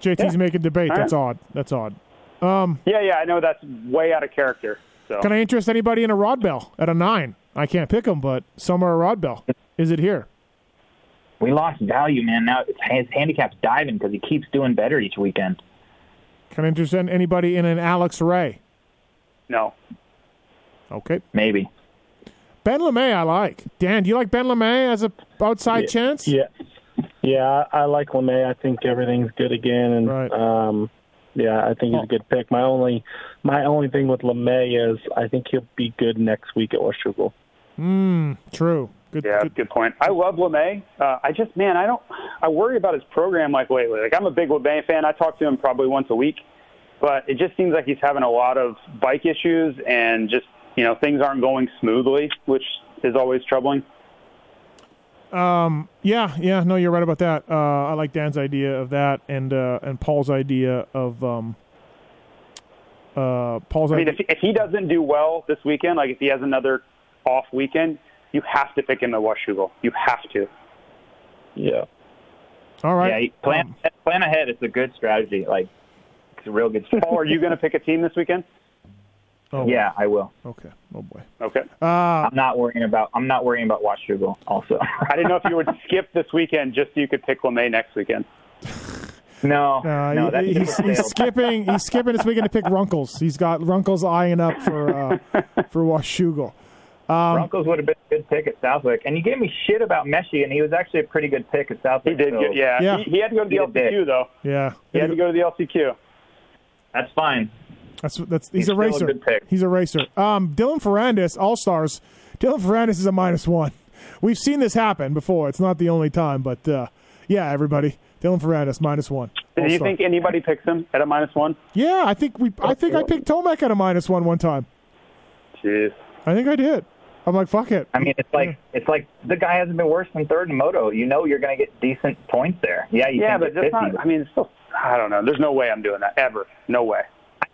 JT's making debate. All That's odd. That's odd. Um, Yeah, yeah, I know that's way out of character. So can I interest anybody in a Rodbell at a nine? I can't pick them, but some are a Rod Bell. Is it here? We lost value, man. Now his handicap's diving because he keeps doing better each weekend. Can I interest anybody in an Alex Ray? No. Okay. Maybe. Ben LaMay, I like. Dan, do you like Ben LaMay as a outside chance? Yeah, yeah, I I like LaMay. I think everything's good again, and Right. um, yeah, I think he's Oh. a good pick. My only, my only thing with LaMay is I think he'll be good next week at Washougal. Hmm. True. Good. Yeah, good. good point. I love LaMay. Uh, I just, man, I don't, I worry about his program like lately. Like, I'm a big LaMay fan. I talk to him probably once a week, but it just seems like he's having a lot of bike issues and just, you know, things aren't going smoothly, which is always troubling. Um. Yeah. Yeah. No, you're right about that. Uh, I like Dan's idea of that, and uh, and Paul's idea of um. Uh, Paul's I mean, idea. if, if he doesn't do well this weekend, like if he has another off weekend, you have to pick him at Washougal. You have to. Yeah. All right. Yeah, you plan plan ahead. It's a good strategy. Like it's a real good strategy. Paul, are you going to pick a team this weekend? Oh, Yeah, I will. Okay. Oh boy. Okay. Uh, I'm not worrying about. I'm not worrying about Washougal. Also, <laughs> I didn't know if you would skip this weekend just so you could pick LaMay next weekend. <laughs> no, uh, no, he- he's, he's skipping. He's skipping this weekend to pick Runkles. He's got Runkles eyeing up for uh, <laughs> for Washougal. Um, Broncos would have been a good pick at Southwick, and you gave me shit about Messi, and he was actually a pretty good pick at Southwick. He did so good. Yeah. Yeah. He, he had to go to the He did LCQ, though. Yeah. He had to go to the LCQ. That's fine. That's that's he's, He's a still a racer. good pick. He's a racer. Um, Dylan Ferrandis, All Stars. Dylan Ferrandis is a minus one. We've seen this happen before. It's not the only time, but uh, yeah, everybody. Dylan Ferrandis minus one. Do you think anybody picks him at a minus one? Yeah, I think we. I think I picked Tomac at a minus one one time. Jeez. I think I did. I'm like, fuck it. I mean, it's like it's like the guy hasn't been worse than third in moto. You know, you're going to get decent points there. Yeah, you Yeah, can but get that's 50. not. I mean, it's still. I don't know. There's no way I'm doing that ever. No way.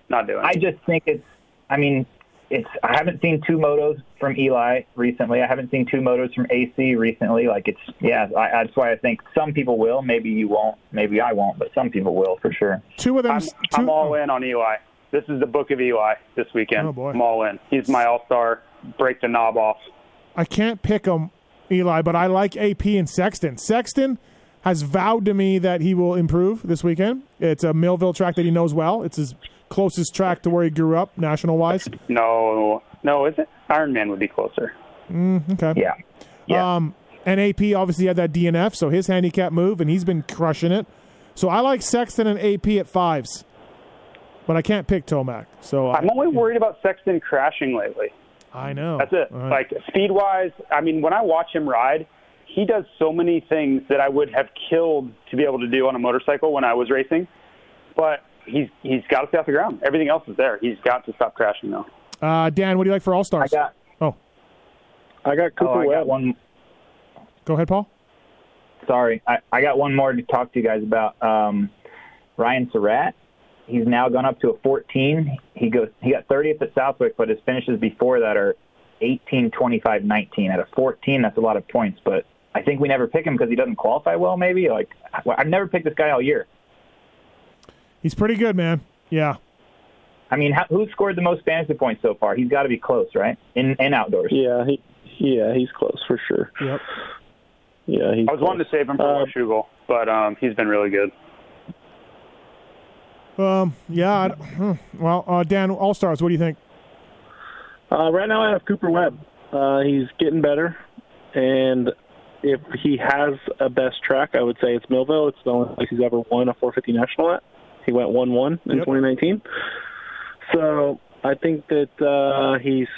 Not doing it. I it. just think it's. I mean, it's. I haven't seen two motos from Eli recently. I haven't seen two motos from AC recently. Like it's. Yeah, I, that's why I think some people will. Maybe you won't. Maybe I won't. But some people will for sure. two of them. I'm, two, I'm all oh. in on Eli. This is the book of Eli this weekend. Oh, boy. I'm all in. He's my all star. Break the knob off. I can't pick him, Eli, but I like AP and Sexton. Sexton has vowed to me that he will improve this weekend. It's a Millville track that he knows well. It's his closest track to where he grew up, national wise. No, no, is it? Iron Man would be closer. Okay. Yeah. Yeah. Um, and AP obviously had that DNF, so his handicap move, and he's been crushing it. So I like Sexton and AP at fives, but I can't pick Tomac. So I'm I, only worried about Sexton crashing lately. I know That's it. Right. Like speed wise, I mean, when I watch him ride, he does so many things that I would have killed to be able to do on a motorcycle when I was racing. But he's he's got to stay off the ground. Everything else is there. He's got to stop crashing though. uh, Dan, what do you like for All I Stars? got. Oh, I got Oh, Cooper I got one. go ahead, Paul. Sorry, I, I got one more to talk to you guys about. Um, Ryan Surratt. He's now gone up to a 14. He goes. He got 30th at Southwick, but his finishes before that are 18, 25, 19. At a 14, that's a lot of points. But I think we never pick him because he doesn't qualify well. Maybe like I've never picked this guy all year. He's pretty good, man. Yeah. I mean, how, who scored the most fantasy points so far? He's got to be close, right? In in outdoors. Yeah, he, yeah, he's close for sure. Yep. Yeah, he's I was wanting to save him for Uh, Washougal, but um, he's been really good. Um. Yeah. I, hmm. well, uh, Dan, All Stars. What do you think? Uh, right now, I have Cooper Webb. Uh, he's getting better, and if he has a best track, I would say it's Millville. It's the only place he's ever won a 450 national at. He went 1 1 in Yep. 2019. So I think that uh, he's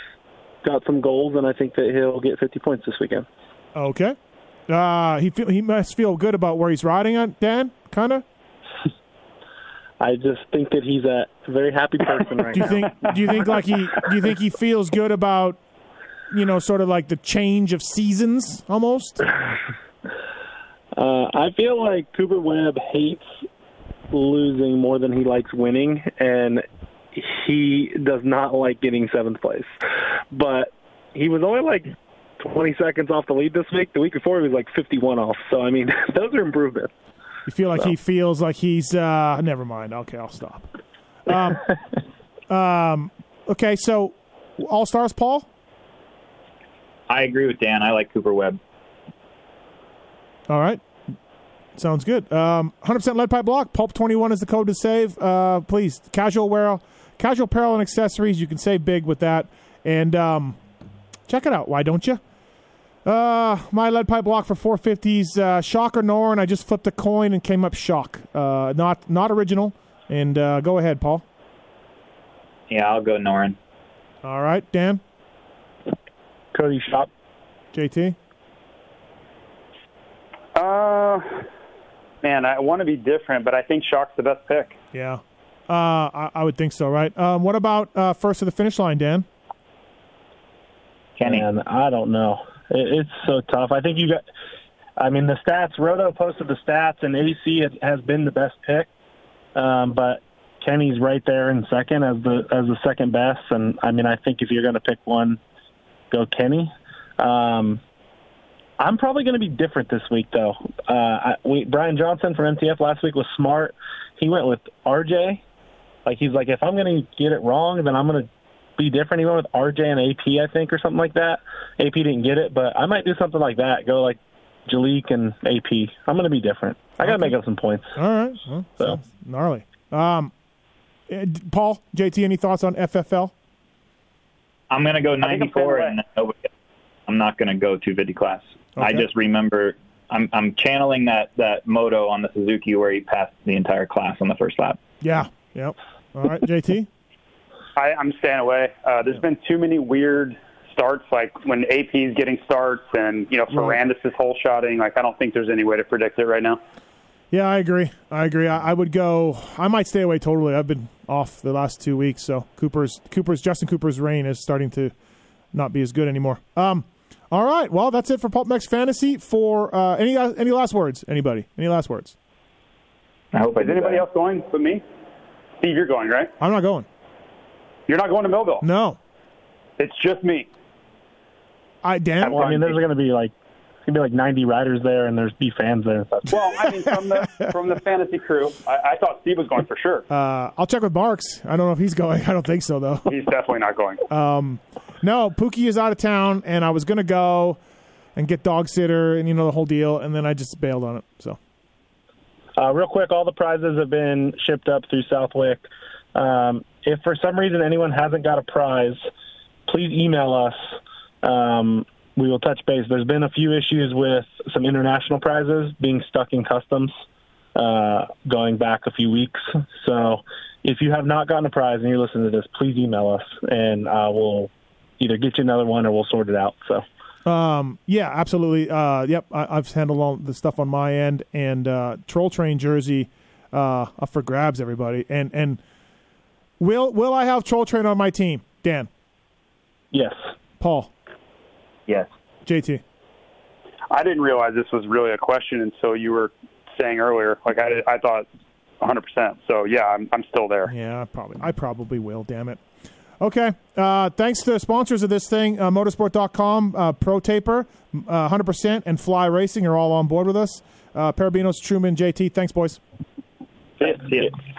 got some goals, and I think that he'll get 50 points this weekend. Okay. Uh, he feel, he must feel good about where he's riding on Dan, kind of. <laughs> I just think that he's a very happy person <laughs> right Do you now. think? Do you think like he? Do you think he feels good about, you know, sort of like the change of seasons almost? <laughs> Uh, I feel like Cooper Webb hates losing more than he likes winning, and he does not like getting seventh place. But he was only like 20 seconds off the lead this week. The week before, he was like 51 off. So, I mean, <laughs> those are improvements. You feel like he feels like he's. uh Never mind. Okay, I'll stop. Um, <laughs> um. Okay, so all stars, Paul. I agree with Dan. I like Cooper Webb. All right. Sounds good. Um, 100% lead pipe block. Pulp 21 is the code to save. Uh, please, casual wear, casual apparel and accessories. You can save big with that. And um, check it out. Why don't you? Uh, my lead pipe block for 450s. Uh, Schock or Noren. I just flipped a coin and came up Schock. Uh, not not original. And uh, go ahead, Paul. Yeah, I'll go Noren. All right, Dan, Coty Schock. JT. Uh, man, I want to be different, but I think Schock's the best pick. Yeah. Uh, I, I would think so, right? Um, what about uh, first to the finish line, Dan? Kenny. And I don't know. It, it's so tough. I think you got. I mean, the stats. Roto posted the stats, and AC has, has been the best pick. Um, but Kenny's right there in second as the as the second best. And I mean, I think if you're going to pick one, go Kenny. Um, I'm probably going to be different this week, though. Uh, I, we, Brian Johnson from MTF last week was smart. He went with RJ. Like he's like, if I'm going to get it wrong, then I'm going to be different. He went with RJ and AP, I think, or something like that. AP didn't get it, but I might do something like that. Go like Jalek and AP. I'm going to be different. I got to make up some points. All right. Well, So. gnarly. Um, uh, Paul, JT, any thoughts on FFL? I'm going to go 94, and nobody, I'm not going to go 250 class. I just remember I'm, I'm channeling that, that moto on the Suzuki where he passed the entire class on the first lap. Yeah. Yep. All right, JT. <laughs> I, I'm staying away. Uh, there's been too many weird starts, like when AP is getting starts, and you know Right. Ferrandis is whole shotting. Like I don't think there's any way to predict it right now. Yeah, I agree. I agree. I, I would go. I might stay away totally. I've been off the last two weeks, so Cooper's Cooper's Justin Cooper's reign is starting to not be as good anymore. Um. All right. Well, that's it for PulpMX Fantasy. For uh, any any last words? Anybody? Any last words? I hope Is do anybody better. else going but me? Steve, you're going, right? I'm not going. You're not going to Millville. No. It's just me. I damn. Well, I mean, there's going to be like it's going to be like 90 riders there, and there's be fans there. <laughs> Well, I mean, from the from the fantasy crew, I, I thought Steve was going for sure. Uh, I'll check with Marks. I don't know if he's going. <laughs> I don't think so though. He's definitely not going. No, Pookie is out of town, and I was gonna go and get dog sitter and you know the whole deal, and then I just bailed on it. So Uh, real quick, all the prizes have been shipped up through Southwick. Um, if for some reason anyone hasn't got a prize, please email us. Um, we will touch base. There's been a few issues with some international prizes being stuck in customs uh, going back a few weeks. So if you have not gotten a prize and you're listening to this, please email us, and uh, we'll either get you another one or we'll sort it out. So. Um, yeah, absolutely. Uh, yep, I, I've handled all the stuff on my end, and uh, Troll Train jersey uh, up for grabs, everybody. And and will will I have Troll Train on my team? Dan, Yes. Paul, Yes. JT. I didn't realize this was really a question until you were saying earlier. Like I, I thought 100%. So yeah, I'm, I'm still there. Yeah, I probably I probably will. Damn it. Okay. Uh, thanks to the sponsors of this thing, uh, motorsport.com, uh, Pro Taper, uh, 100%, and Fly Racing are all on board with us. Uh, Perebijnos, Truman, JT. Thanks, boys. See ya. See ya.